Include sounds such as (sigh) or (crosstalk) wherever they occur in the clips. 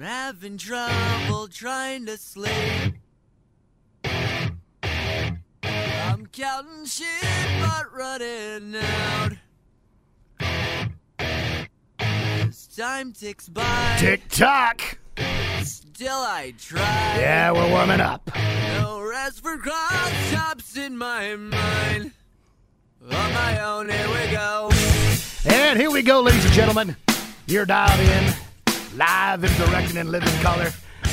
I'm having trouble trying to sleep. I'm counting sheep but running out. As time ticks by, Tick tock. still I try. Yeah, we're warming up. No rest for cross in my mind. On my own, here we go. And here we go, ladies and gentlemen. You're dialed in, live and direct and in living color.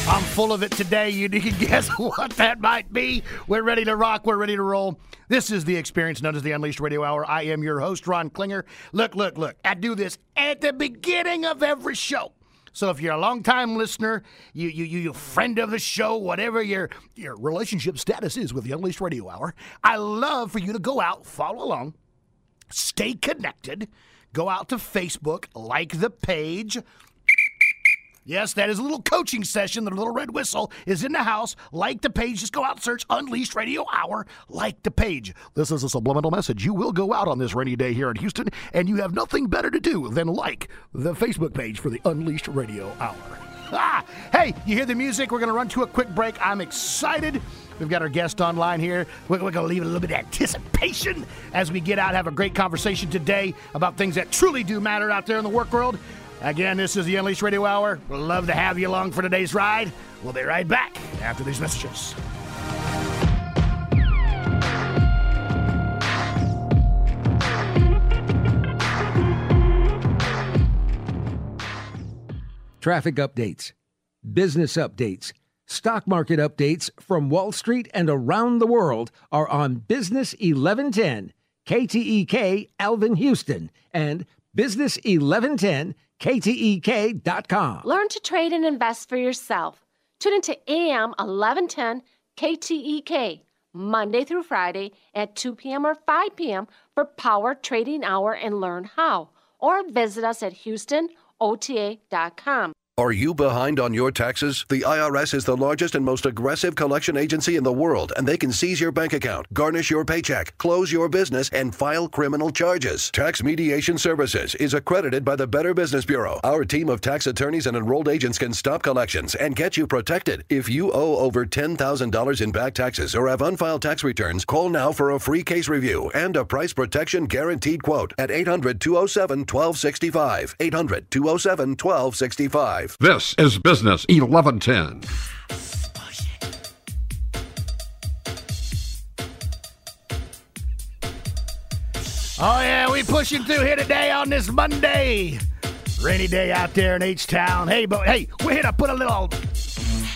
I'm full of it today. You can (laughs) guess what that might be. We're ready to rock. We're ready to roll. This is the experience known as the Unleashed Radio Hour. I am your host, Ron Klinger. Look, look, look. I do this at the beginning of every show. So if you're a long-time listener, you you you you friend of the show, whatever your your relationship status is with the Unleashed Radio Hour, I love for you to go out, follow along, stay connected. Go out to Facebook, like the page. Yes, that is a little coaching session. The little red whistle is in the house. Like the page. Just go out and search Unleashed Radio Hour. Like the page. This is a subliminal message. You will go out on this rainy day here in Houston, and you have nothing better to do than like the Facebook page for the Unleashed Radio Hour. Ah, hey, you hear the music? We're going to run to a quick break. I'm excited. We've got our guest online here. We're, we're going to leave a little bit of anticipation as we get out, have a great conversation today about things that truly do matter out there in the work world. Again, this is the Unleashed Radio Hour. We'd love to have you along for today's ride. We'll be right back after these messages. traffic updates, business updates, stock market updates from Wall Street and around the world are on Business 1110, KTEK Alvin Houston, and Business 1110, KTEK.com. Learn to trade and invest for yourself. Tune into AM 1110 KTEK Monday through Friday at 2 p.m. or 5 p.m. for Power Trading Hour and learn how. Or visit us at HoustonOTA.com. Are you behind on your taxes? The IRS is the largest and most aggressive collection agency in the world, and they can seize your bank account, garnish your paycheck, close your business, and file criminal charges. Tax Mediation Services is accredited by the Better Business Bureau. Our team of tax attorneys and enrolled agents can stop collections and get you protected. If you owe over $10,000 in back taxes or have unfiled tax returns, call now for a free case review and a price protection guaranteed quote at 800 207 1265. 800 207 1265. This is Business 1110. Oh, yeah, we pushing through here today on this Monday. Rainy day out there in H Town. Hey, but hey, we're here to put a little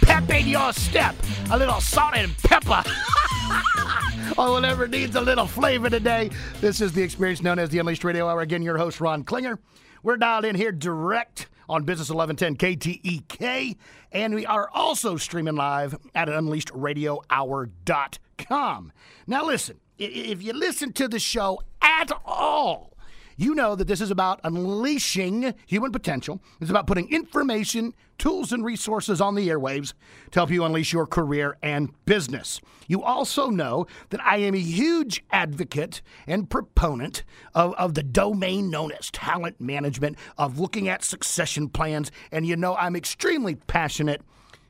pep in your step, a little salt and pepper. (laughs) or whatever needs a little flavor today. This is the experience known as the Unleashed Radio Hour. Again, your host, Ron Klinger. We're dialed in here direct on Business 1110 KTEK, and we are also streaming live at unleashedradiohour.com. Now, listen, if you listen to the show at all, you know that this is about unleashing human potential. It's about putting information, tools, and resources on the airwaves to help you unleash your career and business. You also know that I am a huge advocate and proponent of, of the domain known as talent management, of looking at succession plans. And you know, I'm extremely passionate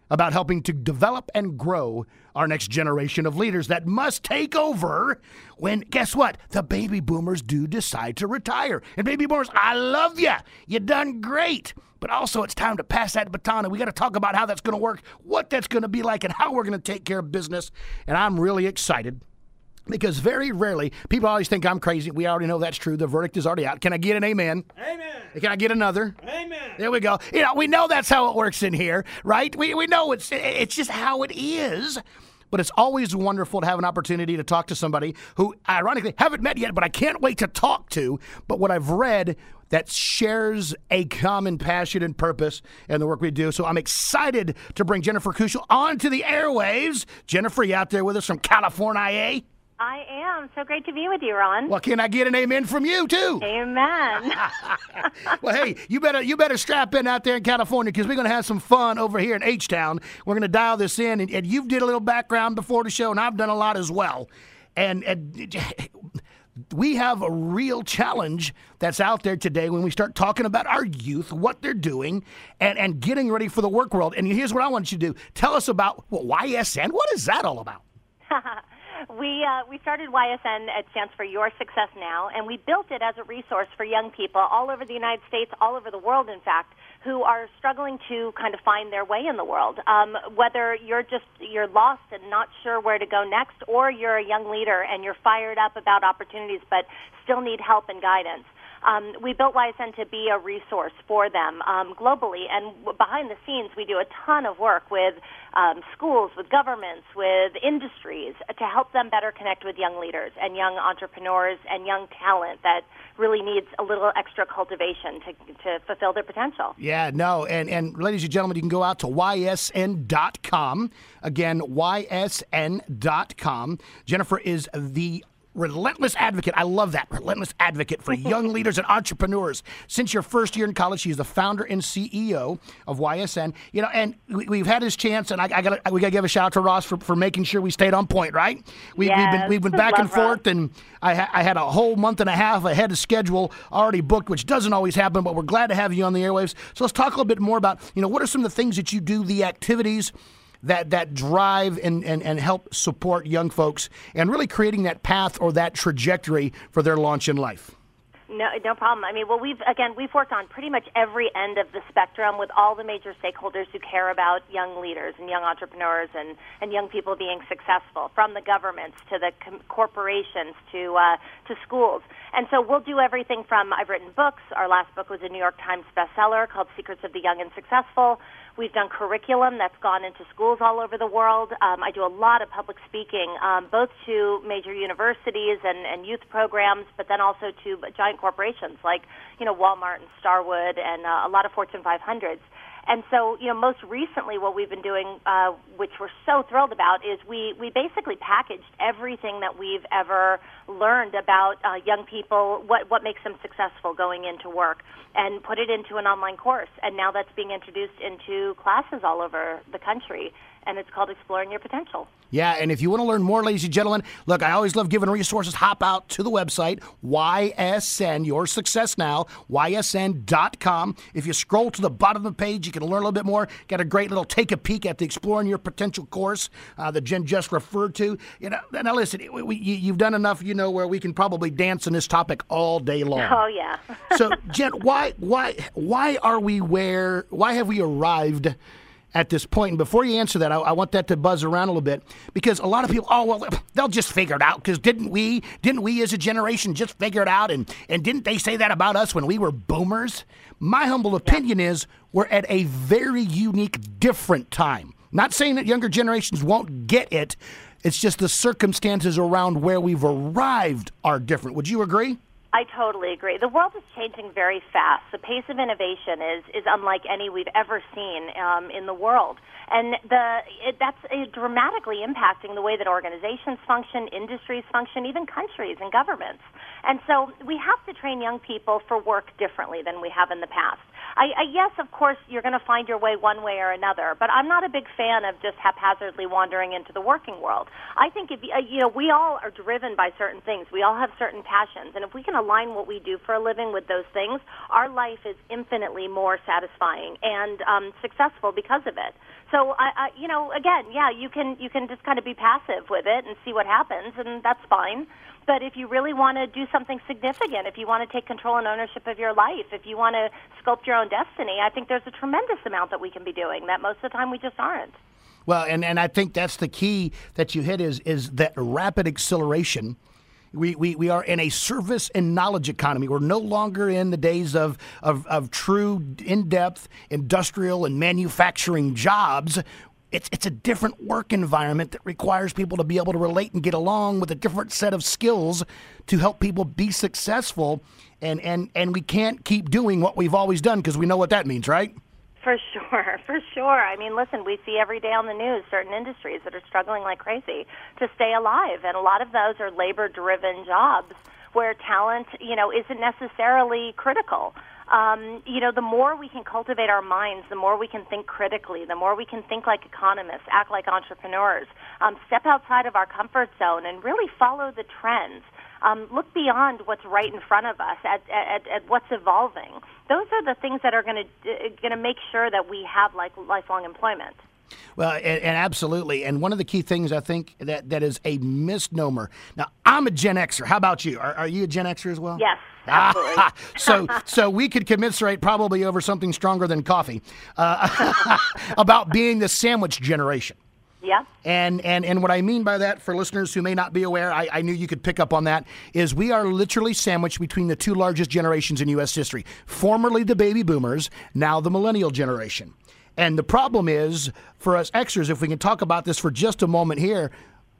about helping to develop and grow our next generation of leaders that must take over when, guess what? The baby boomers do decide to retire. And baby boomers, I love you. You done great. But also, it's time to pass that baton, and we got to talk about how that's going to work, what that's going to be like, and how we're going to take care of business. And I'm really excited because very rarely people always think I'm crazy. We already know that's true. The verdict is already out. Can I get an amen? Amen. Can I get another? Amen. There we go. You know, we know that's how it works in here, right? We, we know it's it's just how it is. But it's always wonderful to have an opportunity to talk to somebody who, ironically, haven't met yet, but I can't wait to talk to. But what I've read that shares a common passion and purpose in the work we do. So I'm excited to bring Jennifer Kushell onto the airwaves. Jennifer, you out there with us from California? Eh? I am. So great to be with you, Ron. Well, can I get an amen from you too? Amen. (laughs) (laughs) well, hey, you better you better strap in out there in California because we're going to have some fun over here in H Town. We're going to dial this in, and, and you've did a little background before the show, and I've done a lot as well. And, and (laughs) we have a real challenge that's out there today when we start talking about our youth, what they're doing, and, and getting ready for the work world. And here's what I want you to do tell us about well, YSN. What is that all about? We uh, we started YSN. It stands for Your Success Now, and we built it as a resource for young people all over the United States, all over the world, in fact, who are struggling to kind of find their way in the world. Um, whether you're just you're lost and not sure where to go next, or you're a young leader and you're fired up about opportunities but still need help and guidance um, we built YSN to be a resource for them um, globally. And behind the scenes, we do a ton of work with um, schools, with governments, with industries to help them better connect with young leaders and young entrepreneurs and young talent that really needs a little extra cultivation to, to fulfill their potential. Yeah, no. And, and ladies and gentlemen, you can go out to ysn.com. Again, ysn.com. Jennifer is the relentless advocate. I love that relentless advocate for young (laughs) leaders and entrepreneurs. Since your first year in college, she's the founder and CEO of YSN. You know, and we, have had his chance, and I, I got we got to give a shout out to Ross for, for making sure we stayed on point. Right? We, yes, we've been we've been (laughs) back and forth, Ross. and I, ha- I had a whole month and a half ahead of schedule already booked, which doesn't always happen. But we're glad to have you on the airwaves. So let's talk a little bit more about you know what are some of the things that you do, the activities that that drive and, and, and help support young folks and really creating that path or that trajectory for their launch in life? No, no problem. I mean, well, we've again we've worked on pretty much every end of the spectrum with all the major stakeholders who care about young leaders and young entrepreneurs and and young people being successful, from the governments to the com- corporations to uh, to schools. And so we'll do everything from I've written books. Our last book was a New York Times bestseller called Secrets of the Young and Successful. We've done curriculum that's gone into schools all over the world. Um, I do a lot of public speaking, um, both to major universities and, and youth programs, but then also to giant corporations like, you know, Walmart and Starwood and uh, a lot of Fortune 500s. And so, you know, most recently, what we've been doing, uh, which we're so thrilled about, is we we basically packaged everything that we've ever learned about uh, young people, what what makes them successful going into work, and put it into an online course. And now that's being introduced into classes all over the country and it's called Exploring Your Potential. Yeah, and if you want to learn more, ladies and gentlemen, look, I always love giving resources. Hop out to the website, YSN, Your Success Now, YSN.com. If you scroll to the bottom of the page, you can learn a little bit more. Got a great little take a peek at the Exploring Your Potential course uh, that Jen just referred to. You know, now listen, we, we, you've done enough, you know, where we can probably dance on this topic all day long. Oh, yeah. so, Jen, why, why, why are we where, why have we arrived at this point. And before you answer that, I, I, want that to buzz around a little bit because a lot of people, oh well, they'll just figure it out. Because didn't we? Didn't we as a generation just figure it out? And and didn't they say that about us when we were boomers? My humble opinion is we're at a very unique, different time. Not saying that younger generations won't get it. It's just the circumstances around where we've arrived are different. Would you agree? I totally agree. The world is changing very fast. The pace of innovation is is unlike any we've ever seen um, in the world, and the it, that's it dramatically impacting the way that organizations function, industries function, even countries and governments. And so we have to train young people for work differently than we have in the past. I, I yes, of course, you're going to find your way one way or another, but I'm not a big fan of just haphazardly wandering into the working world. I think if uh, you know, we all are driven by certain things. We all have certain passions, and if we can align what we do for a living with those things, our life is infinitely more satisfying and um, successful because of it. So I, I, you know, again, yeah, you can you can just kind of be passive with it and see what happens, and that's fine. But if you really want to do something significant, if you want to take control and ownership of your life, if you want to sculpt your own destiny, I think there's a tremendous amount that we can be doing that most of the time we just aren't. Well, and, and I think that's the key that you hit is is that rapid acceleration. We, we, we are in a service and knowledge economy. We're no longer in the days of, of, of true in depth industrial and manufacturing jobs it's it's a different work environment that requires people to be able to relate and get along with a different set of skills to help people be successful. And and and we can't keep doing what we've always done because we know what that means right? For sure (laughs) for sure. I mean listen we see every day on the news certain industries that are struggling like crazy to stay alive. And a lot of those are labor driven jobs where talent you know isn't necessarily critical um, you know, the more we can cultivate our minds, the more we can think critically, the more we can think like economists, act like entrepreneurs, um, step outside of our comfort zone, and really follow the trends. um, look beyond what's right in front of us at, at, at what's evolving. Those are the things that are going to uh, going to make sure that we have like lifelong employment. Well, and, and, absolutely. And one of the key things I think that, that is a misnomer. Now, I'm a Gen Xer. How about you? Are, are you a Gen Xer as well? Yes. Absolutely. so, (laughs) so we could commiserate probably over something stronger than coffee uh, (laughs) about being the sandwich generation. Yeah. And, and and what I mean by that, for listeners who may not be aware, I, I knew you could pick up on that, is we are literally sandwiched between the two largest generations in U.S. history. Formerly the baby boomers, now the millennial generation. And the problem is, for us Xers, if we can talk about this for just a moment here,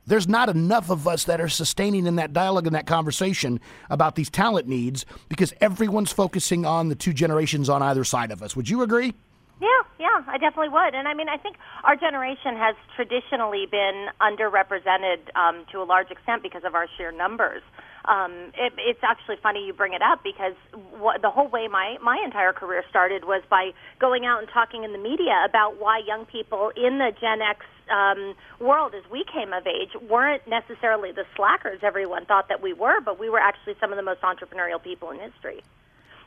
there's not enough of us that are sustaining in that dialogue and that conversation about these talent needs because everyone's focusing on the two generations on either side of us. Would you agree? Yeah, yeah, I definitely would. And I mean, I think our generation has traditionally been underrepresented um, to a large extent because of our sheer numbers. Um, it, it's actually funny you bring it up because what, the whole way my, my entire career started was by going out and talking in the media about why young people in the Gen X um, world as we came of age weren't necessarily the slackers everyone thought that we were, but we were actually some of the most entrepreneurial people in history.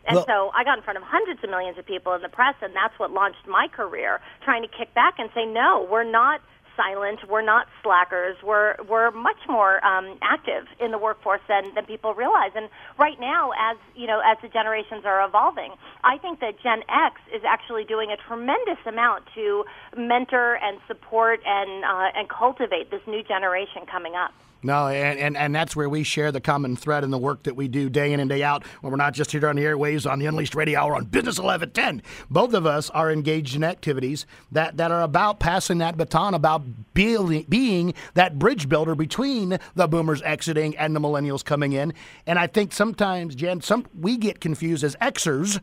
And well, so I got in front of hundreds of millions of people in the press, and that's what launched my career, trying to kick back and say, no, we're not silent. We're not slackers. We're we're much more um, active in the workforce than, than people realize. And right now, as you know, as the generations are evolving, I think that Gen X is actually doing a tremendous amount to mentor and support and uh, and cultivate this new generation coming up. No, and, and, and that's where we share the common thread in the work that we do day in and day out when we're not just here on the airwaves on the Unleashed Radio Hour on Business 1110. Both of us are engaged in activities that, that are about passing that baton, about being, that bridge builder between the boomers exiting and the millennials coming in. And I think sometimes, Jen, some we get confused as Xers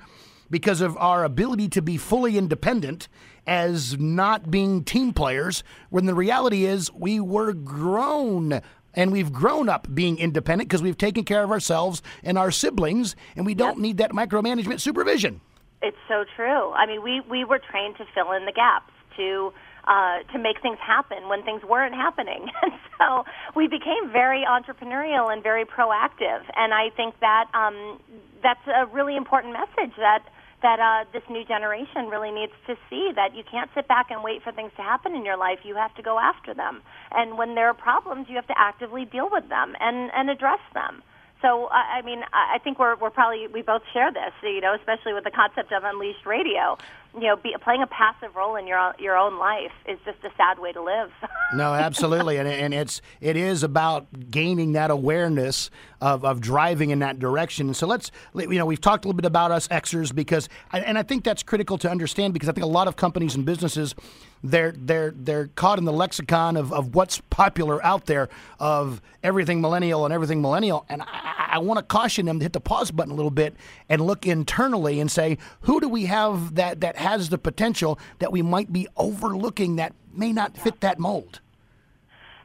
because of our ability to be fully independent as not being team players, when the reality is we were grown and we've grown up being independent because we've taken care of ourselves and our siblings, and we don't yep. need that micromanagement supervision. It's so true. I mean, we, we were trained to fill in the gaps, to uh, to make things happen when things weren't happening. (laughs) And so we became very entrepreneurial and very proactive. And I think that um, that's a really important message that that uh, this new generation really needs to see that you can't sit back and wait for things to happen in your life. You have to go after them, and when there are problems, you have to actively deal with them and and address them. So I mean, I think we're we're probably we both share this, you know, especially with the concept of unleashed radio. You know, be, playing a passive role in your your own life is just a sad way to live. (laughs) no, absolutely, and and it's it is about gaining that awareness of, of driving in that direction. And so let's you know we've talked a little bit about us Xers because and I think that's critical to understand because I think a lot of companies and businesses they're they're they're caught in the lexicon of, of what's popular out there of everything millennial and everything millennial and I, I want to caution them to hit the pause button a little bit and look internally and say who do we have that that has the potential that we might be overlooking that may not fit that mold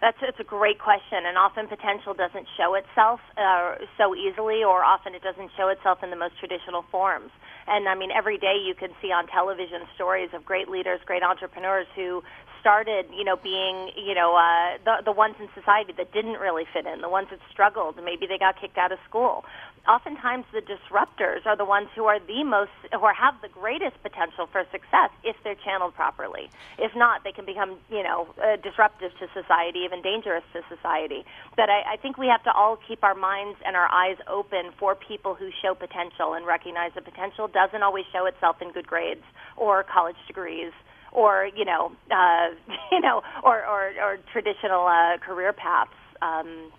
that's it's a great question, and often potential doesn't show itself uh, so easily, or often it doesn't show itself in the most traditional forms. And I mean, every day you can see on television stories of great leaders, great entrepreneurs who started, you know, being, you know, uh, the the ones in society that didn't really fit in, the ones that struggled, maybe they got kicked out of school. Oftentimes, the disruptors are the ones who are the most, who have the greatest potential for success if they're channeled properly. If not, they can become, you know, uh, disruptive to society, even dangerous to society. But I, I think we have to all keep our minds and our eyes open for people who show potential and recognize the potential doesn't always show itself in good grades or college degrees or you know, uh, (laughs) you know, or or, or traditional uh, career paths. Um,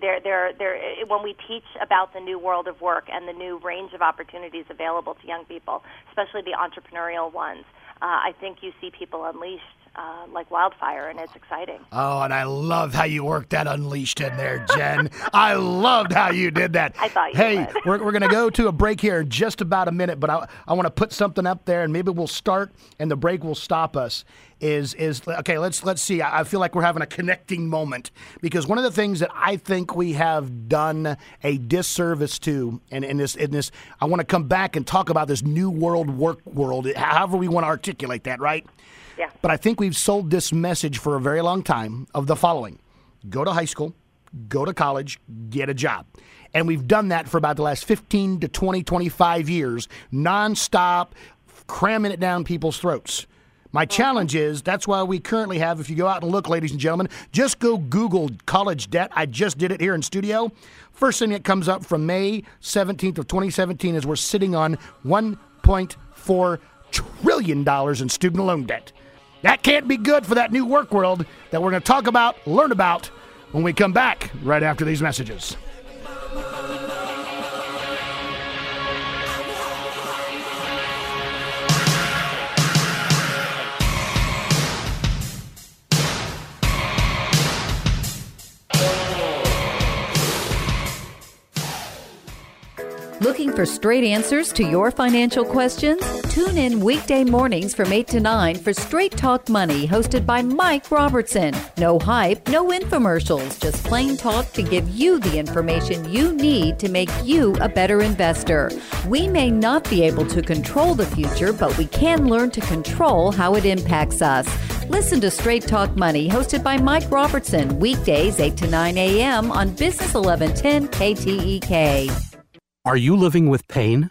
they're, they're, they're, when we teach about the new world of work and the new range of opportunities available to young people, especially the entrepreneurial ones, uh, I think you see people unleashed uh, like wildfire, and it's exciting. Oh, and I love how you worked that unleashed in there, Jen. I loved how you did that. I thought you Hey, we're, we're going to go to a break here in just about a minute, but I, I want to put something up there, and maybe we'll start, and the break will stop us. Is is okay? Let's let's see. I, feel like we're having a connecting moment because one of the things that I think we have done a disservice to, and in this in this, I want to come back and talk about this new world work world. However, we want to articulate that, right? Yeah. But I think we've sold this message for a very long time of the following go to high school, go to college, get a job. And we've done that for about the last 15 to 20, 25 years, nonstop, cramming it down people's throats. My uh-huh. challenge is that's why we currently have, if you go out and look, ladies and gentlemen, just go Google college debt. I just did it here in studio. First thing that comes up from May 17th of 2017 is we're sitting on 1.4 trillion dollars in student loan debt. That can't be good for that new work world that we're going to talk about, learn about when we come back right after these messages. Looking for straight answers to your financial questions? Tune in weekday mornings from 8 to 9 for Straight Talk Money, hosted by Mike Robertson. No hype, no infomercials, just plain talk to give you the information you need to make you a better investor. We may not be able to control the future, but we can learn to control how it impacts us. Listen to Straight Talk Money, hosted by Mike Robertson, weekdays 8 to 9 a.m. on Business 1110 KTEK. Are you living with pain?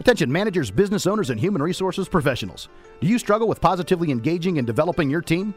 Attention managers, business owners, and human resources professionals. Do you struggle with positively engaging and developing your team?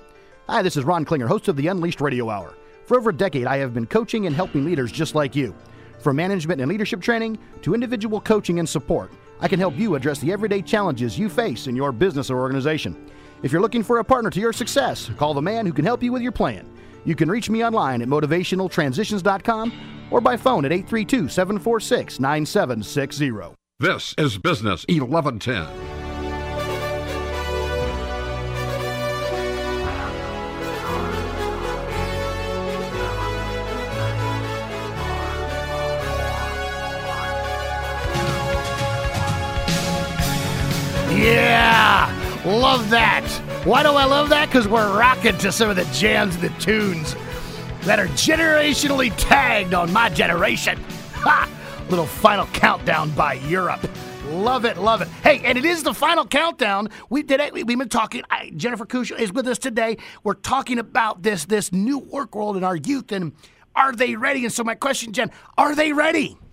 Hi, this is Ron Klinger, host of the Unleashed Radio Hour. For over a decade, I have been coaching and helping leaders just like you. From management and leadership training to individual coaching and support, I can help you address the everyday challenges you face in your business or organization. If you're looking for a partner to your success, call the man who can help you with your plan. You can reach me online at motivationaltransitions.com or by phone at 832 746 9760. This is Business 1110. Yeah, love that. Why do I love that? Because we're rocking to some of the jams and the tunes that are generationally tagged on my generation. Ha! Little final countdown by Europe. Love it, love it. Hey, and it is the final countdown. We did it. We've been talking. I, Jennifer Kush is with us today. We're talking about this this new work world in our youth, and are they ready? And so my question, Jen, are they ready? (laughs)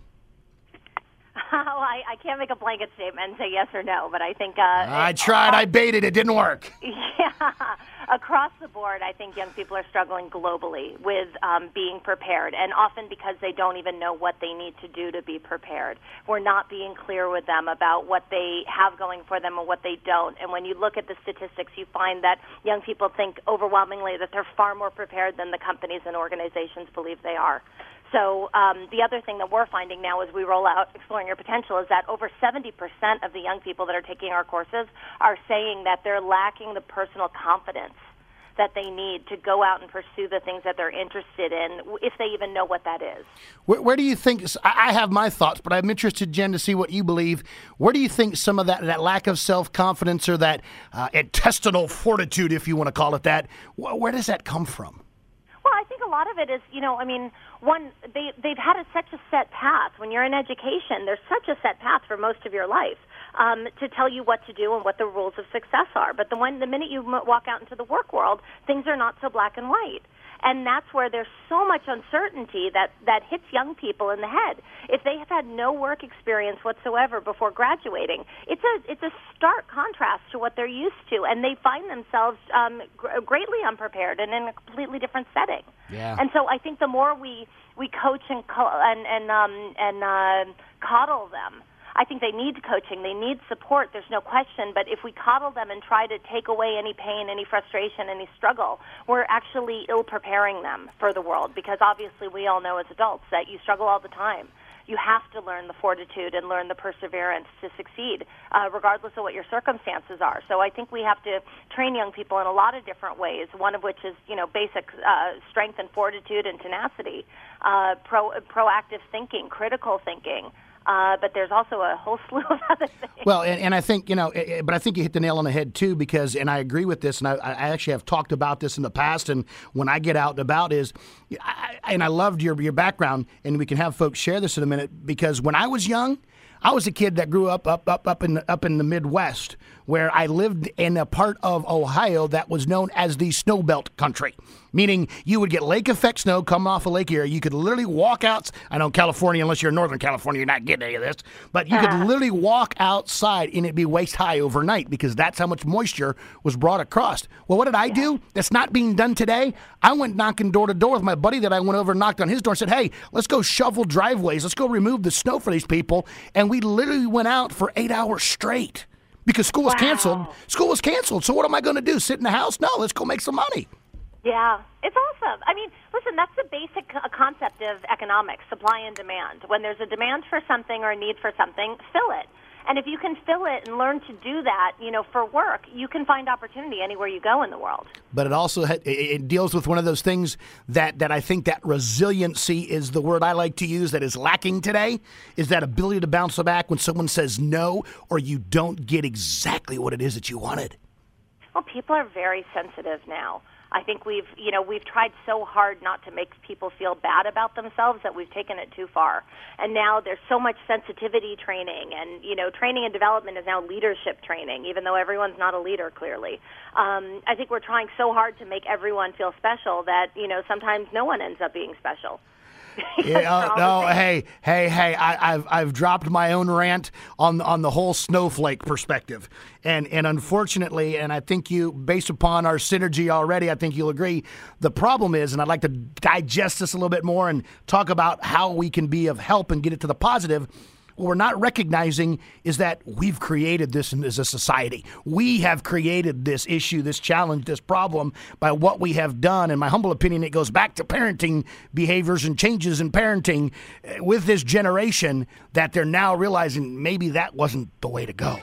Oh, I, I can't make a blanket statement and say yes or no, but I think uh, I tried. I baited. It didn't work. (laughs) Yeah, across the board, I think young people are struggling globally with um, being prepared, and often because they don't even know what they need to do to be prepared. We're not being clear with them about what they have going for them and what they don't. And when you look at the statistics, you find that young people think overwhelmingly that they're far more prepared than the companies and organizations believe they are. So um, the other thing that we're finding now as we roll out Exploring Your Potential is that over 70% of the young people that are taking our courses are saying that they're lacking the personal confidence that they need to go out and pursue the things that they're interested in, if they even know what that is. Where, where do you think? I have my thoughts, but I'm interested, Jen, to see what you believe. Where do you think some of that that lack of self confidence or that uh, intestinal fortitude, if you want to call it that, where does that come from? Well, I think a lot of it is, you know, I mean, one they they've had a, such a set path. When you're in education, there's such a set path for most of your life um, to tell you what to do and what the rules of success are. But the one the minute you walk out into the work world, things are not so black and white and that's where there's so much uncertainty that that hits young people in the head. If they have had no work experience whatsoever before graduating, it's a it's a stark contrast to what they're used to, and they find themselves um, gr- greatly unprepared and in a completely different setting. Yeah. And so I think the more we we coach and co- and and um, and uh, coddle them I think they need coaching. They need support. There's no question. But if we coddle them and try to take away any pain, any frustration, any struggle, we're actually ill preparing them for the world because obviously we all know as adults that you struggle all the time you have to learn the fortitude and learn the perseverance to succeed, uh, regardless of what your circumstances are. So I think we have to train young people in a lot of different ways. One of which is, you know, basic uh, strength and fortitude and tenacity, uh, pro- proactive thinking, critical thinking. Uh, but there's also a whole (laughs) slew of other things. Well, and, and I think, you know, eh, eh, but I think you hit the nail on the head too, because, and I agree with this, and I, I actually have talked about this in the past, and when I get out and about is, I, and I loved your, your background, and we can have folks share this in a minute, because when I was young, I was a kid that grew up up up up in the, up in the Midwest, where I lived in a part of Ohio that was known as the snowbelt country, meaning you would get lake effect snow coming off of Lake Erie. You could literally walk out. I know California, unless you're in Northern California, you're not getting any of this, but you could uh-huh. literally walk outside and it'd be waist high overnight because that's how much moisture was brought across. Well, what did I do? That's not being done today. I went knocking door to door with my buddy that I went over and knocked on his door and said, "Hey, let's go shovel driveways. Let's go remove the snow for these people." And we literally went out for eight hours straight because school was canceled. School was canceled. So what am I going to do? Sit in the house? No, let's go make some money. Yeah, it's awesome. I mean, listen, that's the basic concept of economics supply and demand. When there's a demand for something or a need for something, fill it. And if you can fill it and learn to do that, you know, for work, you can find opportunity anywhere you go in the world. But it also it deals with one of those things that that I think that resiliency is the word I like to use that is lacking today is that ability to bounce back when someone says no or you don't get exactly what it is that you wanted. Well, people are very sensitive now. I think we've, you know, we've tried so hard not to make people feel bad about themselves that we've taken it too far. And now there's so much sensitivity training, and you know, training and development is now leadership training, even though everyone's not a leader clearly. Um, I think we're trying so hard to make everyone feel special that you know sometimes no one ends up being special. (laughs) Yeah, oh, no, hey, hey, hey! I, I've I've dropped my own rant on on the whole snowflake perspective, and and unfortunately, and I think you, based upon our synergy already, I think you'll agree. The problem is, and I'd like to digest this a little bit more and talk about how we can be of help and get it to the positive. What we're not recognizing is that we've created this as a society. We have created this issue, this challenge, this problem by what we have done. In my humble opinion, it goes back to parenting behaviors and changes in parenting eh, with this generation that they're now realizing maybe that wasn't the way to go.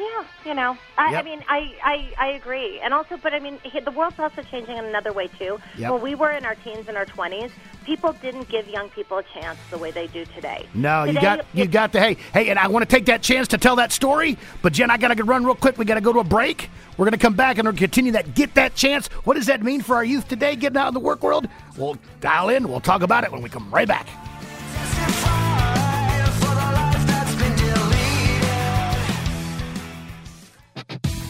Yeah, you know, I, I mean, I, I I agree, and also, but I mean, the world's also changing in another way too. Yep. When we were in our teens and our twenties, people didn't give young people a chance the way they do today. No, you got you got to hey hey, and I want to take that chance to tell that story. But Jen, I gotta go run real quick. We gotta go to a break. We're gonna come back and we're gonna continue that. Get that chance. What does that mean for our youth today? Getting out in the work world. We'll dial in. We'll talk about it when we come right back.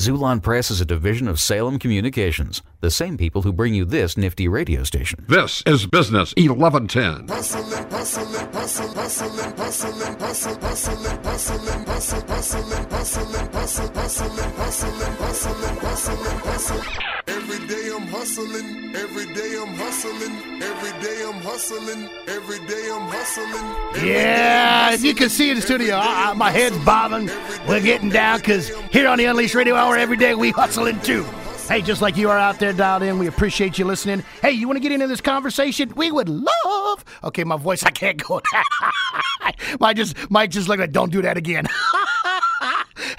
Xulon Press is a division of Salem Communications, the same people who bring you this nifty radio station. This is Business 1110. Every day I'm hustling, every day I'm hustling, every day I'm hustling, every day I'm hustling. Yeah, as you can see in the studio, I, uh, I, my head's bobbing. We're getting down because here on the Unleashed Radio Hour, every day we hustling too. Hey, just like you are out there dialed in, we appreciate you listening. Hey, you want to get into this conversation? We would love. Okay, my voice, I can't go. (laughs) I just might just like don't do that again. (laughs)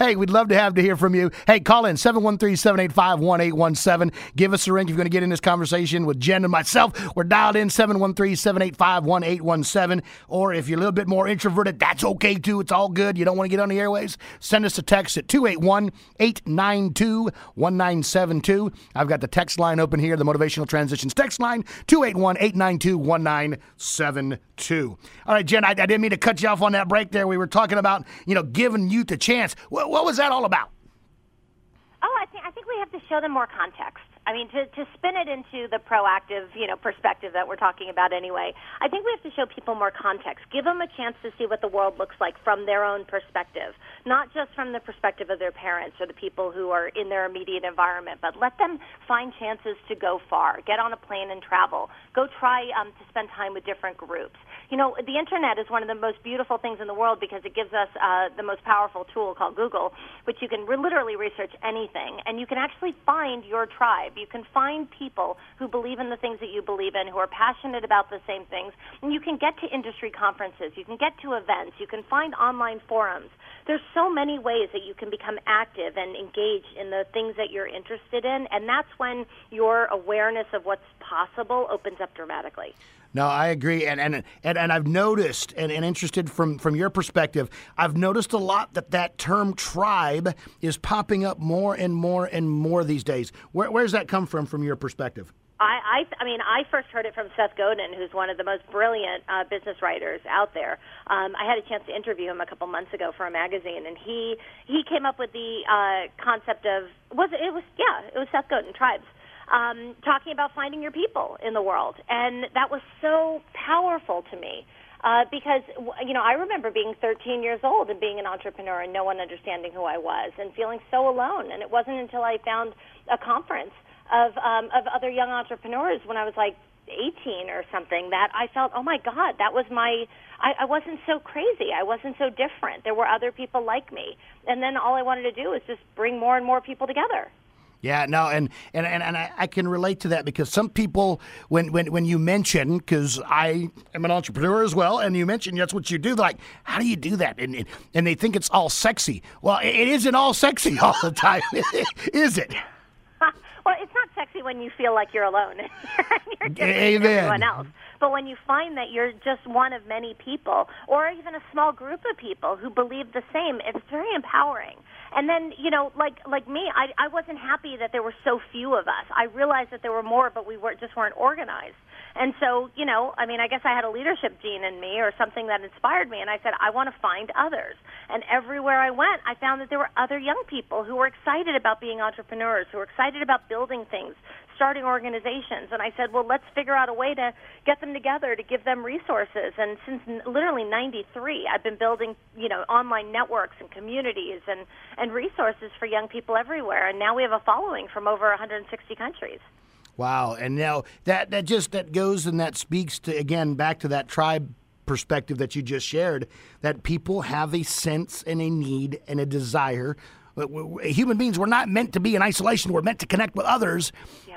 Hey, we'd love to have to hear from you. Hey, call in 713-785-1817. Give us a ring if you're going to get in this conversation with Jen and myself. We're dialed in 713-785-1817. Or if you're a little bit more introverted, that's okay too. It's all good. You don't want to get on the airways. Send us a text at 281-892-1972. I've got the text line open here, the Motivational Transitions text line, 281-892-1972. All right, Jen, I, I didn't mean to cut you off on that break there. We were talking about, you know, giving youth a chance. What, what was that all about? Oh, I think I think we have to show them more context. I mean, to, to spin it into the proactive, you know, perspective that we're talking about anyway, I think we have to show people more context. Give them a chance to see what the world looks like from their own perspective, not just from the perspective of their parents or the people who are in their immediate environment, but let them find chances to go far, get on a plane and travel, go try um, to spend time with different groups. You know, the internet is one of the most beautiful things in the world because it gives us uh, the most powerful tool called Google, which you can re- literally research anything, and you can actually find your tribe. You can find people who believe in the things that you believe in, who are passionate about the same things, and you can get to industry conferences, you can get to events, you can find online forums. There's so many ways that you can become active and engaged in the things that you're interested in, and that's when your awareness of what's possible opens up dramatically. No, I agree, and and and, and I've noticed, and, and interested from from your perspective, I've noticed a lot that that term tribe is popping up more and more and more these days. Where, where's that come from, from your perspective? I, I, I mean, I first heard it from Seth Godin, who's one of the most brilliant uh, business writers out there. Um, I had a chance to interview him a couple months ago for a magazine, and he he came up with the uh, concept of was it, it was yeah it was Seth Godin tribes um, talking about finding your people in the world, and that was so powerful to me. Uh, because you know, I remember being 13 years old and being an entrepreneur and no one understanding who I was and feeling so alone. And it wasn't until I found a conference of um, of other young entrepreneurs when I was like 18 or something that I felt, oh my God, that was my. I, I wasn't so crazy. I wasn't so different. There were other people like me, and then all I wanted to do was just bring more and more people together. Yeah, no, and and and, and I, I can relate to that because some people, when when when you mention, because I am an entrepreneur as well, and you mention that's what you do, they're like, how do you do that? And and, they think it's all sexy. Well, it isn't all sexy (laughs) all the time, (laughs) is it? Well, it's not sexy when you feel like you're alone. (laughs) you're Amen. everyone else. But when you find that you're just one of many people, or even a small group of people who believe the same, it's very empowering. And then, you know, like like me, I I wasn't happy that there were so few of us. I realized that there were more, but we were just weren't organized. And so, you know, I mean, I guess I had a leadership gene in me or something that inspired me. And I said, I want to find others. And everywhere I went, I found that there were other young people who were excited about being entrepreneurs, who were excited about building things, starting organizations. And I said, well, let's figure out a way to get them together, to give them resources. And since literally 93, I've been building, you know, online networks and communities and, and resources for young people everywhere. And now we have a following from over 160 countries. Wow, and now that that just that goes and that speaks to again back to that tribe perspective that you just shared that people have a sense and a need and a desire. Uh, human beings we're not meant to be in isolation. We're meant to connect with others.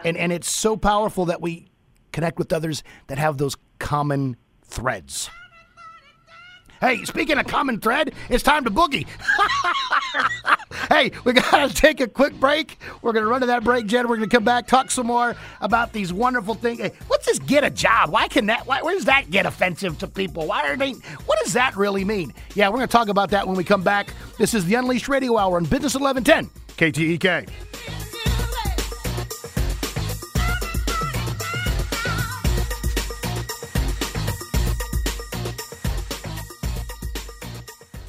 And and it's so powerful that we connect with others that have those common threads Hey, speaking of common thread, it's time to boogie. (laughs) hey, we got to (laughs) take a quick break. We're going to run to that break, Jen. We're going to come back, talk some more about these wonderful things. Hey, what's this get a job? Why can that, why, where does that get offensive to people? Why are they, what does that really mean? Yeah, we're going to talk about that when we come back. This is the Unleashed Radio Hour on Business 1110, KTEK.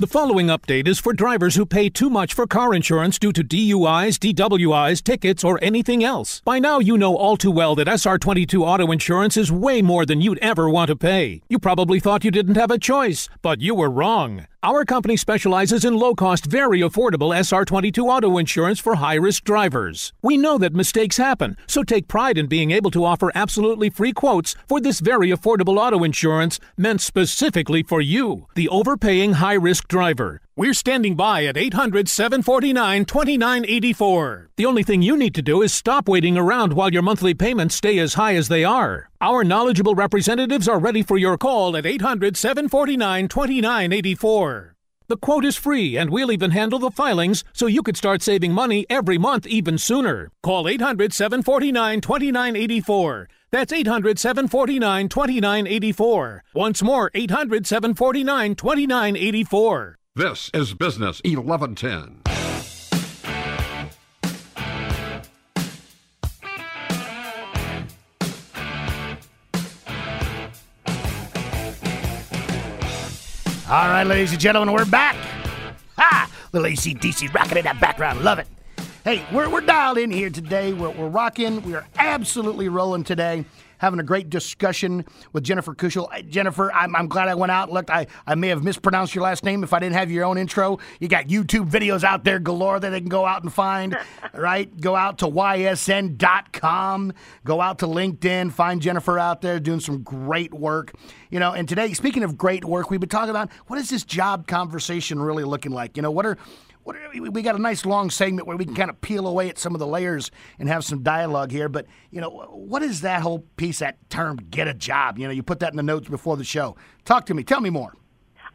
The following update is for drivers who pay too much for car insurance due to DUIs, DWIs, tickets, or anything else. By now, you know all too well that SR22 auto insurance is way more than you'd ever want to pay. You probably thought you didn't have a choice, but you were wrong. Our company specializes in low cost, very affordable SR22 auto insurance for high risk drivers. We know that mistakes happen, so take pride in being able to offer absolutely free quotes for this very affordable auto insurance meant specifically for you, the overpaying high risk driver. We're standing by at 800 749 2984. The only thing you need to do is stop waiting around while your monthly payments stay as high as they are. Our knowledgeable representatives are ready for your call at 800 749 2984. The quote is free, and we'll even handle the filings so you could start saving money every month even sooner. Call 800 749 2984. That's 800 749 2984. Once more, 800 749 2984. This is Business 1110. All right, ladies and gentlemen, we're back. Ha! Little ACDC rocking in that background. Love it. Hey, we're, we're dialed in here today. We're, we're rocking. We are absolutely rolling today. Having a great discussion with Jennifer Kushell. Uh, Jennifer, I'm, I'm glad I went out. Looked, I, I may have mispronounced your last name if I didn't have your own intro. You got YouTube videos out there galore that they can go out and find, (laughs) right? Go out to ysn.com, go out to LinkedIn, find Jennifer out there doing some great work. You know, and today, speaking of great work, we've been talking about what is this job conversation really looking like? You know, what are, we got a nice long segment where we can kind of peel away at some of the layers and have some dialogue here. But you know, what is that whole piece, that term, "get a job"? You know, you put that in the notes before the show. Talk to me. Tell me more.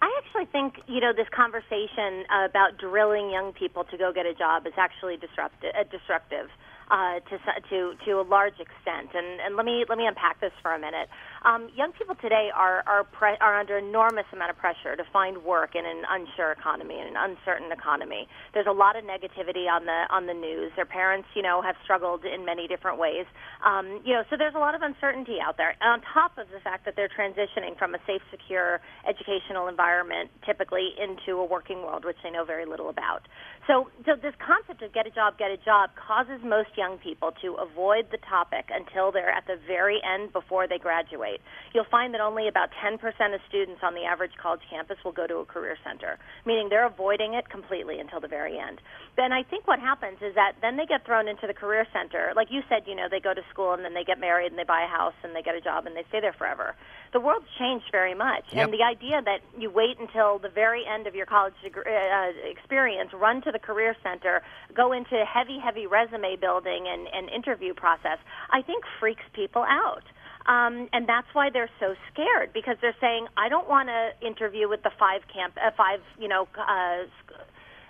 I actually think you know this conversation about drilling young people to go get a job is actually disruptive. Uh, disruptive. Uh, to to to a large extent, and and let me let me unpack this for a minute. Um, young people today are are pre- are under enormous amount of pressure to find work in an unsure economy, in an uncertain economy. There's a lot of negativity on the on the news. Their parents, you know, have struggled in many different ways. Um, you know, so there's a lot of uncertainty out there. And on top of the fact that they're transitioning from a safe, secure educational environment, typically into a working world, which they know very little about. So, so this concept of get a job, get a job causes most young people to avoid the topic until they're at the very end before they graduate. You'll find that only about 10% of students on the average college campus will go to a career center, meaning they're avoiding it completely until the very end. Then I think what happens is that then they get thrown into the career center. Like you said, you know, they go to school and then they get married and they buy a house and they get a job and they stay there forever. The world's changed very much. Yep. And the idea that you wait until the very end of your college degree, uh, experience, run to the career center, go into heavy, heavy resume building and, and interview process, I think freaks people out. Um, and that's why they're so scared because they're saying, I don't want to interview with the five camp, uh, five, you know, uh,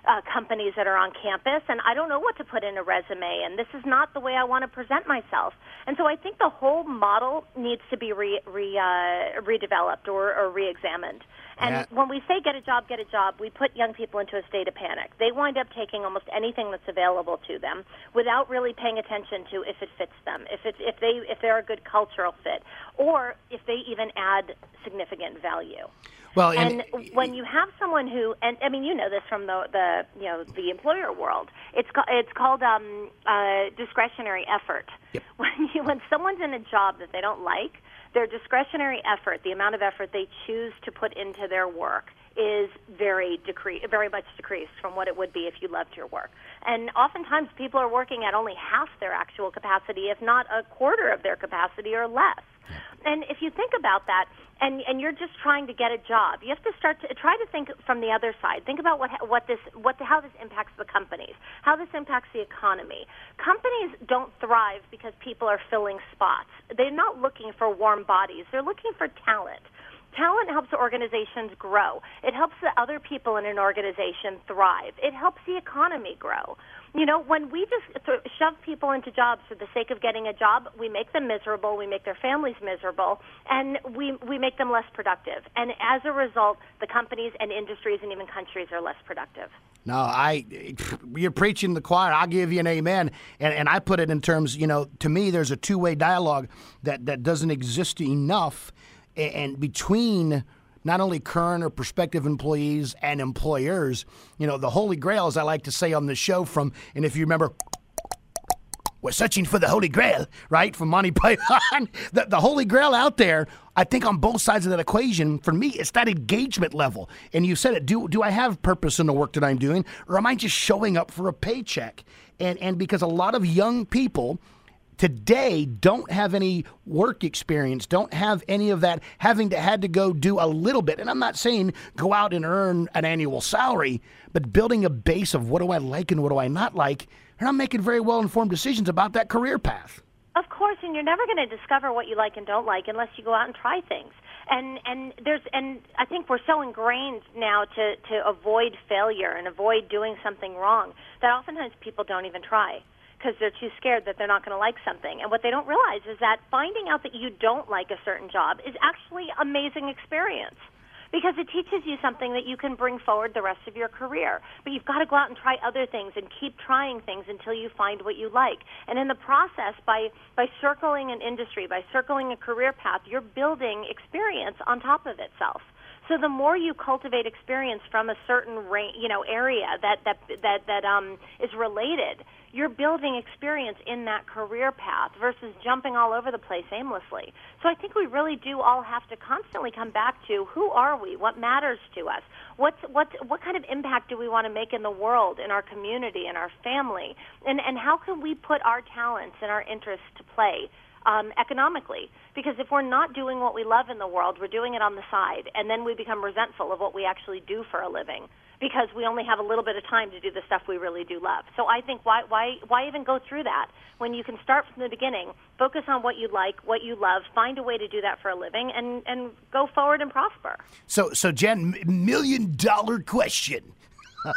uh, companies that are on campus, and I don't know what to put in a resume, and this is not the way I want to present myself. And so I think the whole model needs to be re, re, uh, redeveloped or, or reexamined. And Yeah. when we say get a job, get a job, we put young people into a state of panic. They wind up taking almost anything that's available to them without really paying attention to if it fits them, if it's if they if they're a good cultural fit, or if they even add significant value. Well, and, and- when you have someone who, and I mean, you know this from the the you know the employer world. It's ca- it's called um, uh, discretionary effort. (laughs) When you, when someone's in a job that they don't like, their discretionary effort, the amount of effort they choose to put into their work, is very decre- very much decreased from what it would be if you loved your work. And oftentimes, people are working at only half their actual capacity, if not a quarter of their capacity or less. And if you think about that, and and you're just trying to get a job, you have to start to try to think from the other side. Think about what what this what how this impacts the companies, how this impacts the economy. Companies don't thrive because people are filling spots. They're not looking for warm bodies. They're looking for talent. Talent helps organizations grow. It helps the other people in an organization thrive. It helps the economy grow. You know, when we just th- shove people into jobs for the sake of getting a job, we make them miserable, we make their families miserable, and we we make them less productive. And as a result, the companies and industries and even countries are less productive. No, I you're preaching the choir. I'll give you an amen. And and I put it in terms, you know, to me there's a two-way dialogue that that doesn't exist enough and between not only current or prospective employees and employers, you know, the holy grail as I like to say on the show from and if you remember we're searching for the Holy Grail, right? From Monty (laughs) Python. the, the Holy Grail out there, I think on both sides of that equation, for me, it's that engagement level. And you said it. Do, do I have purpose in the work that I'm doing, or am I just showing up for a paycheck? And, and because a lot of young people today don't have any work experience, don't have any of that having to had to go do a little bit. And I'm not saying go out and earn an annual salary, but building a base of what do I like and what do I not like. They're not making very well informed decisions about that career path. Of course, and you're never going to discover what you like and don't like unless you go out and try things. and and there's and I think we're so ingrained now to to avoid failure and avoid doing something wrong that oftentimes people don't even try because they're too scared that they're not going to like something. And what they don't realize is that finding out that you don't like a certain job is actually amazing experience because it teaches you something that you can bring forward the rest of your career. But you've got to go out and try other things and keep trying things until you find what you like. And in the process, by by circling an industry, by circling a career path, you're building experience on top of itself. So the more you cultivate experience from a certain ra- you know area that that that that um, is related, you're building experience in that career path versus jumping all over the place aimlessly. So I think we really do all have to constantly come back to who are we? What matters to us? What's what what kind of impact do we want to make in the world, in our community, in our family? And and how can we put our talents and our interests to play? um, economically. Because if we're not doing what we love in the world, we're doing it on the side, and then we become resentful of what we actually do for a living because we only have a little bit of time to do the stuff we really do love. So I think why why why even go through that when you can start from the beginning, focus on what you like, what you love, find a way to do that for a living, and and go forward and prosper. So so Jen, million dollar question. (laughs)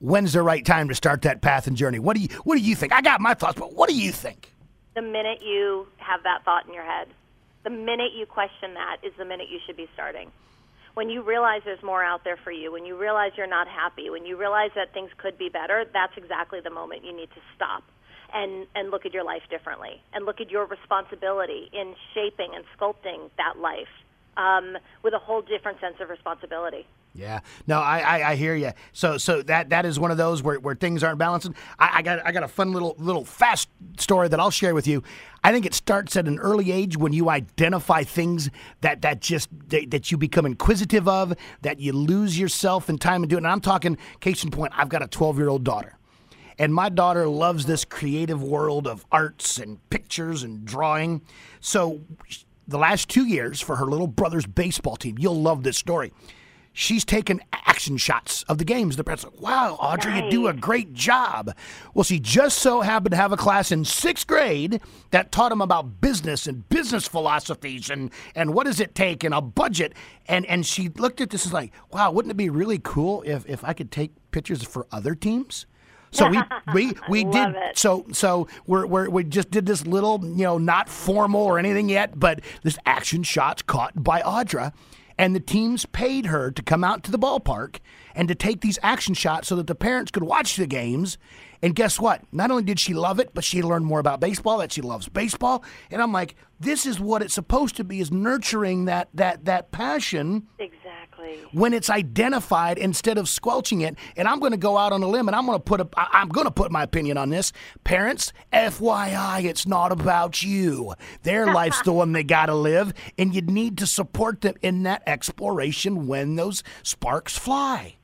When's the right time to start that path and journey? What do you What do you think? I got my thoughts, but what do you think? the minute you have that thought in your head. The minute you question that is the minute you should be starting. When you realize there's more out there for you, when you realize you're not happy, when you realize that things could be better, that's exactly the moment you need to stop and, and look at your life differently and look at your responsibility in shaping and sculpting that life um, with a whole different sense of responsibility. Yeah, no, I, I, I, hear you. So so that that is one of those where, where things aren't balancing. I, I, got I got a fun little little fast story that I'll share with you. I think it starts at an early age when you identify things that that just that, that you become inquisitive of, that you lose yourself in time and do it. And I'm talking case in point. I've got a 12 year old daughter. And my daughter loves this creative world of arts and pictures and drawing. So, the last two years for her little brother's baseball team, you'll love this story she's taken action shots of the games. The parents like, wow, Audrey, nice. you do a great job. Well, she just so happened to have a class in sixth grade that taught them about business and business philosophies and, and what does it take and a budget. And, and she looked at this and like, wow, wouldn't it be really cool if, if I could take pictures for other teams? So we (laughs) we we did it. so so we're, we're we just did this little you know not formal or anything yet, but this action shots caught by Audra, and the teams paid her to come out to the ballpark and to take these action shots so that the parents could watch the games. And guess what? Not only did she love it, but she learned more about baseball, that she loves baseball. And I'm like, this is what it's supposed to be is nurturing that that that passion. Exactly when it's identified instead of squelching it. And I'm going to go out on a limb and I'm going to put a, I'm going to put my opinion on this. Parents, FYI, it's not about you. Their (laughs) life's the one they got to live, and you need to support them in that exploration when those sparks fly.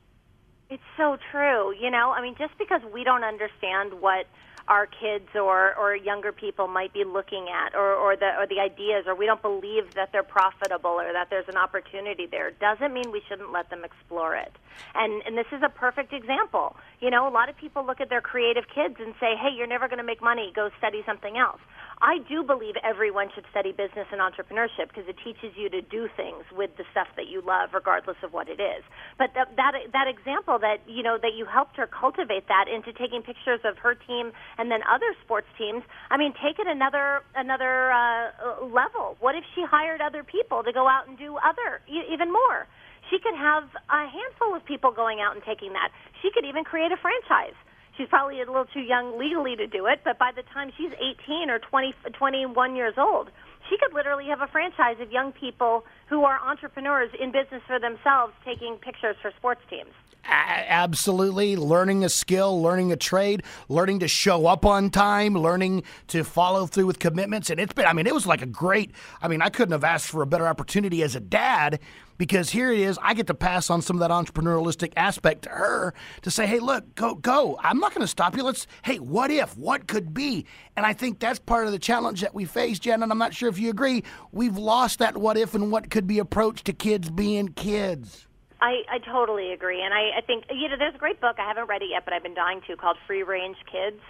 It's so true. You know, I mean, just because we don't understand what our kids or, or younger people might be looking at or, or the or the ideas or we don't believe that they're profitable or that there's an opportunity there doesn't mean we shouldn't let them explore it. And and this is a perfect example. You know, a lot of people look at their creative kids and say, "Hey, you're never going to make money. Go study something else." I do believe everyone should study business and entrepreneurship because it teaches you to do things with the stuff that you love, regardless of what it is. But that that, that example that you know that you helped her cultivate that into taking pictures of her team and then other sports teams. I mean, take it another another uh, level. What if she hired other people to go out and do other even more? She could have a handful of people going out and taking that. She could even create a franchise she's probably a little too young legally to do it, but by the time she's 18 or 20, 21 years old, she could literally have a franchise of young people who are entrepreneurs in business for themselves taking pictures for sports teams. Absolutely. Learning a skill, learning a trade, learning to show up on time, learning to follow through with commitments. And it's been, I mean, it was like a great, I mean, I couldn't have asked for a better opportunity as a dad because here it is. I get to pass on some of that entrepreneurialistic aspect to her to say, hey, look, go, go. I'm not going to stop you. Let's, hey, what if? What could be? And I think that's part of the challenge that we face, Jen. And I'm not sure if you agree. We've lost that what if and what could be approach to kids being kids. I, I totally agree, and I, I think you know there's a great book I haven't read it yet, but I've been dying to called Free Range Kids,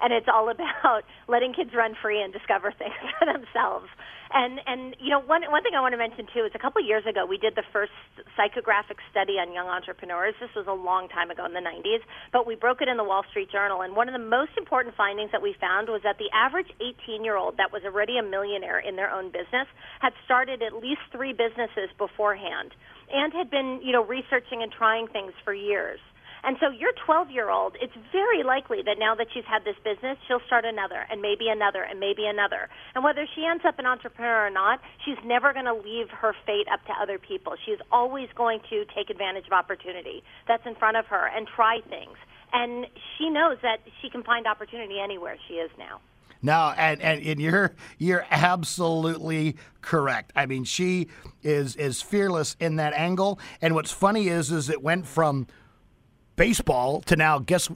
and it's all (laughs) about letting kids run free and discover things (laughs) for themselves. And and you know one one thing I want to mention too is a couple of years ago we did the first psychographic study on young entrepreneurs. This was a long time ago in the 90s, but we broke it in the Wall Street Journal. And one of the most important findings that we found was that the average 18 year old that was already a millionaire in their own business had started at least three businesses beforehand and had been you know researching and trying things for years. And so your 12 year old, it's very likely that now that she's had this business, she'll start another and maybe another and maybe another. And whether she ends up an entrepreneur or not, she's never going to leave her fate up to other people. She's always going to take advantage of opportunity that's in front of her and try things. And she knows that she can find opportunity anywhere she is now. No, and, and, and you're you're absolutely correct. I mean, she is is fearless in that angle. And what's funny is is it went from baseball to now guess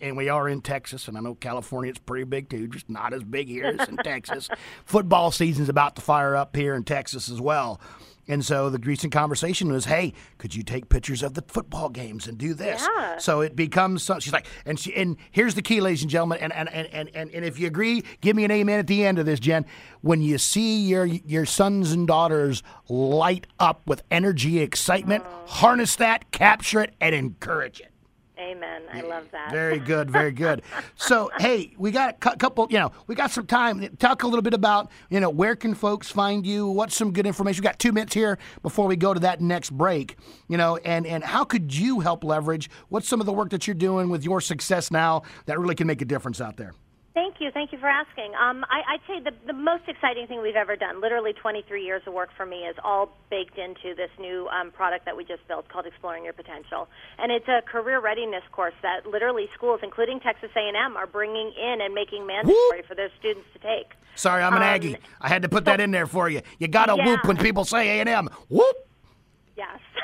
and we are in Texas and I know California it's pretty big too just not as big here as in (laughs) Texas football season's about to fire up here in Texas as well and so the recent conversation was, "Hey, could you take pictures of the football games and do this?" Yeah. So it becomes. So she's like, and she and here's the key, ladies and gentlemen, and and, and, and, and and if you agree, give me an amen at the end of this, Jen. When you see your your sons and daughters light up with energy, excitement, oh. harness that, capture it, and encourage it. Amen. I love that. Very good, very good. so, (laughs) hey, we got a couple, you know, we got some time. Talk a little bit about, you know, where can folks find you? What's some good information? We got two minutes here before we go to that next break, you know, and, and how could you help leverage? What's some of the work that you're doing with your success now that really can make a difference out there? Thank you. Thank you for asking. Um, I, I'd say the, the most exciting thing we've ever done, literally 23 years of work for me, is all baked into this new um, product that we just built called Exploring Your Potential. And it's a career readiness course that literally schools, including Texas A&M, are bringing in and making mandatory for their students to take. Sorry, I'm an Um, Aggie. I had to put that in there for you. You got to Yeah. whoop when people say A&M. Whoop. Yes. (laughs)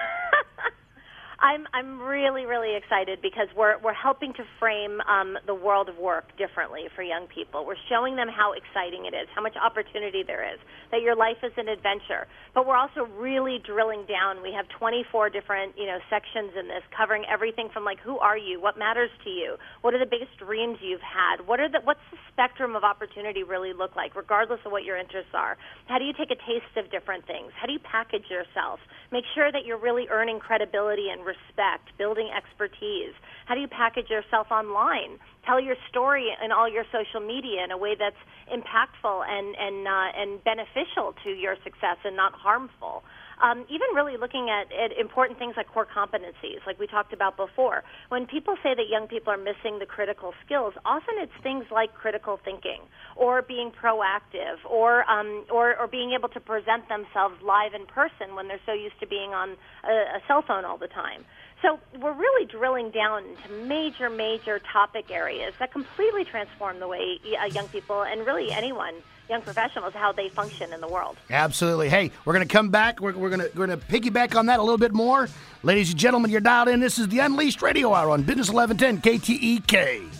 I'm I'm really really excited because we're we're helping to frame um, the world of work differently for young people. We're showing them how exciting it is, how much opportunity there is, that your life is an adventure. But we're also really drilling down. We have 24 different you know sections in this, covering everything from like who are you, what matters to you, what are the biggest dreams you've had, what are the what's the spectrum of opportunity really look like, regardless of what your interests are. How do you take a taste of different things? How do you package yourself? Make sure that you're really earning credibility and respect, building expertise. How do you package yourself online? Tell your story in all your social media in a way that's impactful and and uh, and beneficial to your success and not harmful. Um, even really looking at, at important things like core competencies, like we talked about before. When people say that young people are missing the critical skills, often it's things like critical thinking, or being proactive, or um, or, or being able to present themselves live in person when they're so used to being on a, a cell phone all the time. So we're really drilling down into major, major topic areas that completely transform the way young people and really anyone, young professionals, how they function in the world. Absolutely. Hey, we're going to come back. We're, we're going we're to piggyback on that a little bit more. Ladies and gentlemen, you're dialed in. This is the Unleashed Radio Hour on Business 1110 KTEK.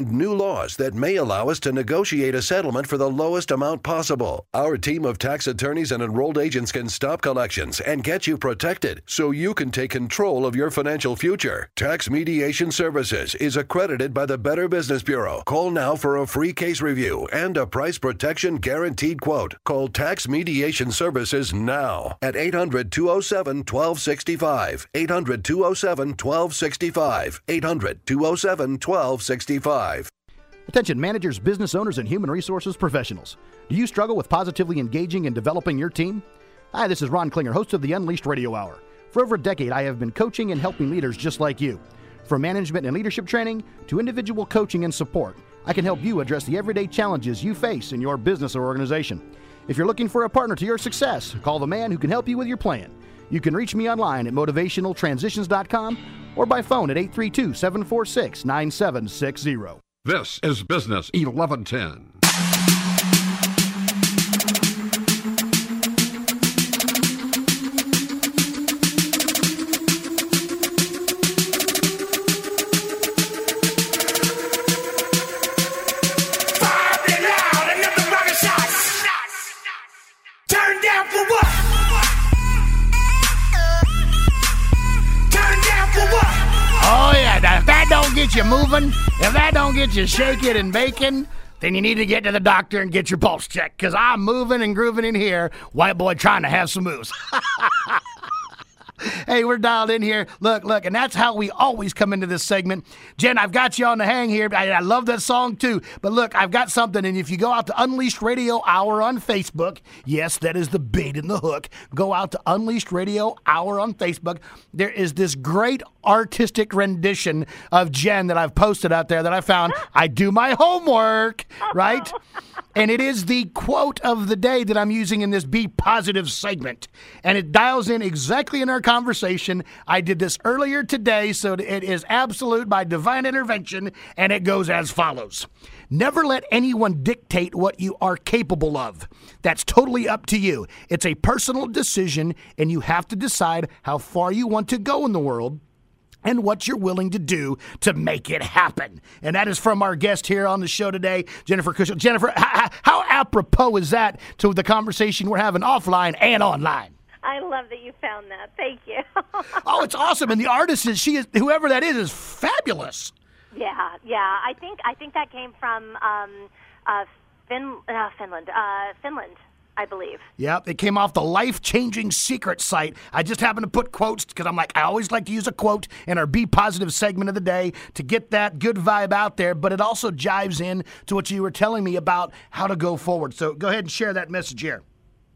new laws that may allow us to negotiate a settlement for the lowest amount possible. Our team of tax attorneys and enrolled agents can stop collections and get you protected so you can take control of your financial future. Tax Mediation Services is accredited by the Better Business Bureau. Call now for a free case review and a price protection guaranteed quote. Call Tax Mediation Services now at 800 207 1265. 800 207 1265. 800 207 1265. Attention managers, business owners, and human resources professionals. Do you struggle with positively engaging and developing your team? Hi, this is Ron Klinger, host of the Unleashed Radio Hour. For over a decade, I have been coaching and helping leaders just like you. From management and leadership training to individual coaching and support, I can help you address the everyday challenges you face in your business or organization. If you're looking for a partner to your success, call the man who can help you with your plan. You can reach me online at motivationaltransitions.com or by phone at 832 746 9760. This is Business 1110. Get you moving, if that don't get you shaking and baking, then you need to get to the doctor and get your pulse checked because I'm moving and grooving in here. White boy trying to have some moves. (laughs) hey, we're dialed in here. Look, look, and that's how we always come into this segment. Jen, I've got you on the hang here. I, I love that song too. But look, I've got something, and if you go out to Unleashed Radio Hour on Facebook, yes, that is the bait and the hook. Go out to Unleashed Radio Hour on Facebook. There is this great artistic rendition of Jen that I've posted out there that I found. I do my homework, right? And it is the quote of the day that I'm using in this Be Positive segment. And it dials in exactly in our conversation. I did this earlier today, so it is absolute by divine intervention, and it goes as follows. Never let anyone dictate what you are capable of. That's totally up to you. It's a personal decision, and you have to decide how far you want to go in the world and what you're willing to do to make it happen. And that is from our guest here on the show today, Jennifer Kushell. Jennifer, how, how apropos is that to the conversation we're having offline and online? I love that you found that. Thank you. (laughs) Oh, it's awesome. And the artist is she is whoever that is is fabulous. yeah, yeah. I think I think that came from um, uh, fin- uh, Finland. Uh, Finland, I believe. Yep, it came off the life changing secret site. I just happened to put quotes because I'm like, I always like to use a quote in our Be Positive segment of the day to get that good vibe out there, but it also jives in to what you were telling me about how to go forward. So go ahead and share that message here.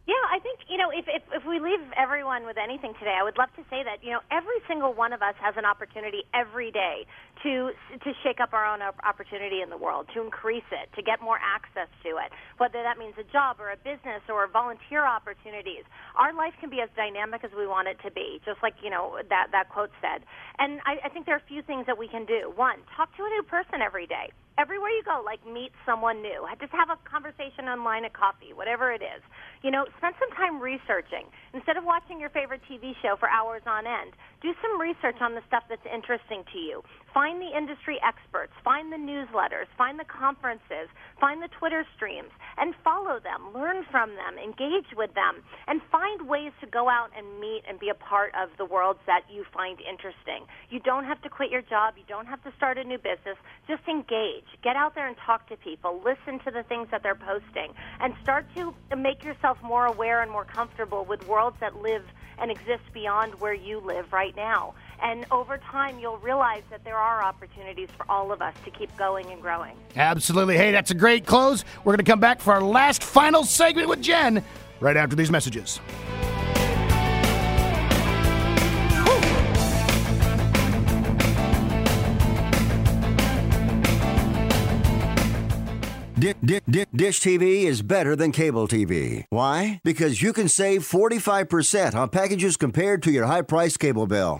Yeah, I think you know if, if if we leave everyone with anything today, I would love to say that you know every single one of us has an opportunity every day to to shake up our own op- opportunity in the world, to increase it, to get more access to it. Whether that means a job or a business or volunteer opportunities, our life can be as dynamic as we want it to be, just like you know that that quote said. And I, I think there are a few things that we can do. One, talk to a new person every day everywhere you go, like meet someone new. Just have a conversation online at coffee, whatever it is. You know, spend some time researching. Instead of watching your favorite TV show for hours on end, do some research on the stuff that's interesting to you. Find the industry experts, find the newsletters, find the conferences, find the Twitter streams, and follow them. Learn from them, engage with them, and find ways to go out and meet and be a part of the worlds that you find interesting. You don't have to quit your job, you don't have to start a new business. Just engage. Get out there and talk to people. Listen to the things that they're posting, and start to make yourself more aware and more comfortable with worlds that live and exist beyond where you live right now. And over time, you'll realize that there are opportunities for all of us to keep going and growing. Absolutely. Hey, that's a great close. We're going to come back for our last final segment with Jen right after these messages. Di- di- di- Dish TV is better than cable TV. Why? Because you can save 45% on packages compared to your high priced cable bill.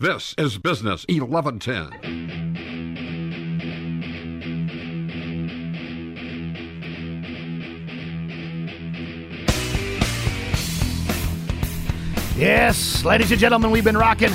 This is Business 1110. Yes, ladies and gentlemen, we've been rocking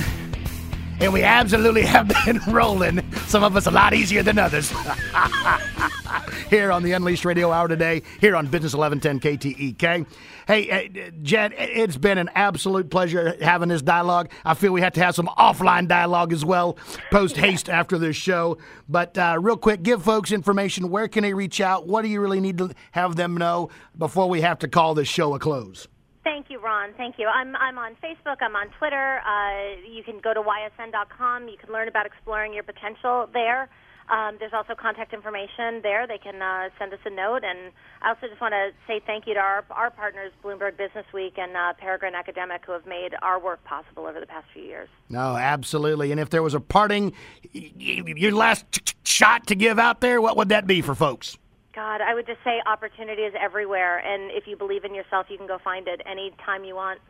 and we absolutely (laughs) have been rolling. Some of us a lot easier than others. (laughs) here on the Unleashed Radio Hour today, here on Business 1110 KTEK. Hey, uh, Jen, it's been an absolute pleasure having this dialogue. I feel we have to have some offline dialogue as well, post haste after this show. But uh, real quick, give folks information. Where can they reach out? What do you really need to have them know before we have to call this show a close? Thank you, Ron. Thank you. I'm I'm on Facebook. I'm on Twitter. Uh, you can go to ysn.com. You can learn about exploring your potential there. Um, there's also contact information there. They can uh, send us a note. And I also just want to say thank you to our, our partners, Bloomberg Business Week and uh, Peregrine Academic, who have made our work possible over the past few years. No, absolutely. And if there was a parting, your last shot to give out there, what would that be for folks? God, I would just say opportunity is everywhere. And if you believe in yourself, you can go find it anytime you want.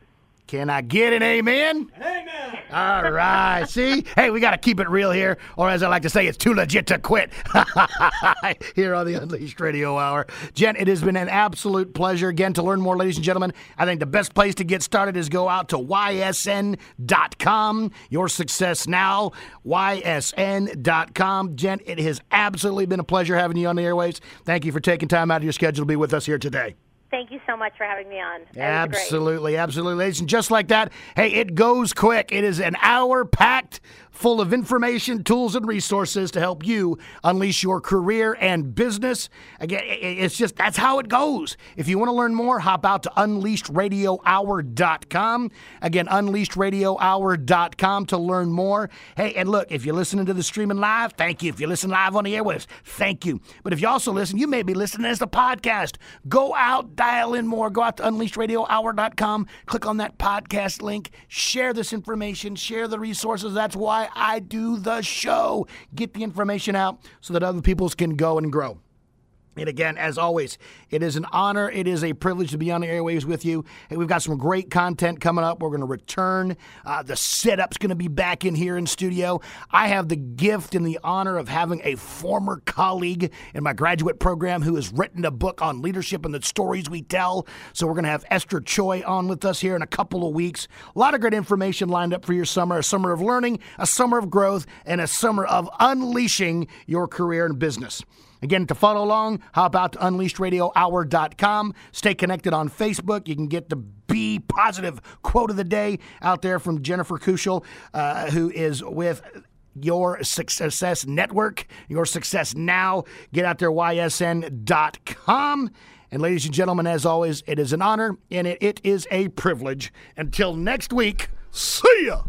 Can I get an amen? Amen. All right. See? Hey, we got to keep it real here, or as I like to say, it's too legit to quit. (laughs) here on the Unleashed Radio Hour. Jen, it has been an absolute pleasure. Again, to learn more, ladies and gentlemen, I think the best place to get started is go out to ysn.com. Your success now, ysn.com. Jen, it has absolutely been a pleasure having you on the airwaves. Thank you for taking time out of your schedule to be with us here today. Thank you so much for having me on. Absolutely, absolutely, ladies. And just like that, hey, it goes quick. It is an hour packed full of information, tools, and resources to help you unleash your career and business. Again, it's just that's how it goes. If you want to learn more, hop out to unleashedradiohour.com. Again, unleashedradiohour.com to learn more. Hey, and look, if you're listening to the streaming live, thank you. If you listen live on the airwaves, thank you. But if you also listen, you may be listening as the podcast. Go out, dial in more. Go out to unleashedradiohour.com, click on that podcast link, share this information, share the resources. That's why I do the show. Get the information out so that other people can go and grow. And again, as always, it is an honor. It is a privilege to be on the airwaves with you. And we've got some great content coming up. We're going to return. Uh, the setup's going to be back in here in studio. I have the gift and the honor of having a former colleague in my graduate program who has written a book on leadership and the stories we tell. So we're going to have Esther Choi on with us here in a couple of weeks. A lot of great information lined up for your summer a summer of learning, a summer of growth, and a summer of unleashing your career and business. Again, to follow along, hop out to unleashedradiohour.com. Stay connected on Facebook. You can get the Be Positive quote of the day out there from Jennifer Kushell, uh, who is with your Success Network, Your Success Now. Get out there, ysn.com. And ladies and gentlemen, as always, it is an honor and it, it is a privilege. Until next week, see ya.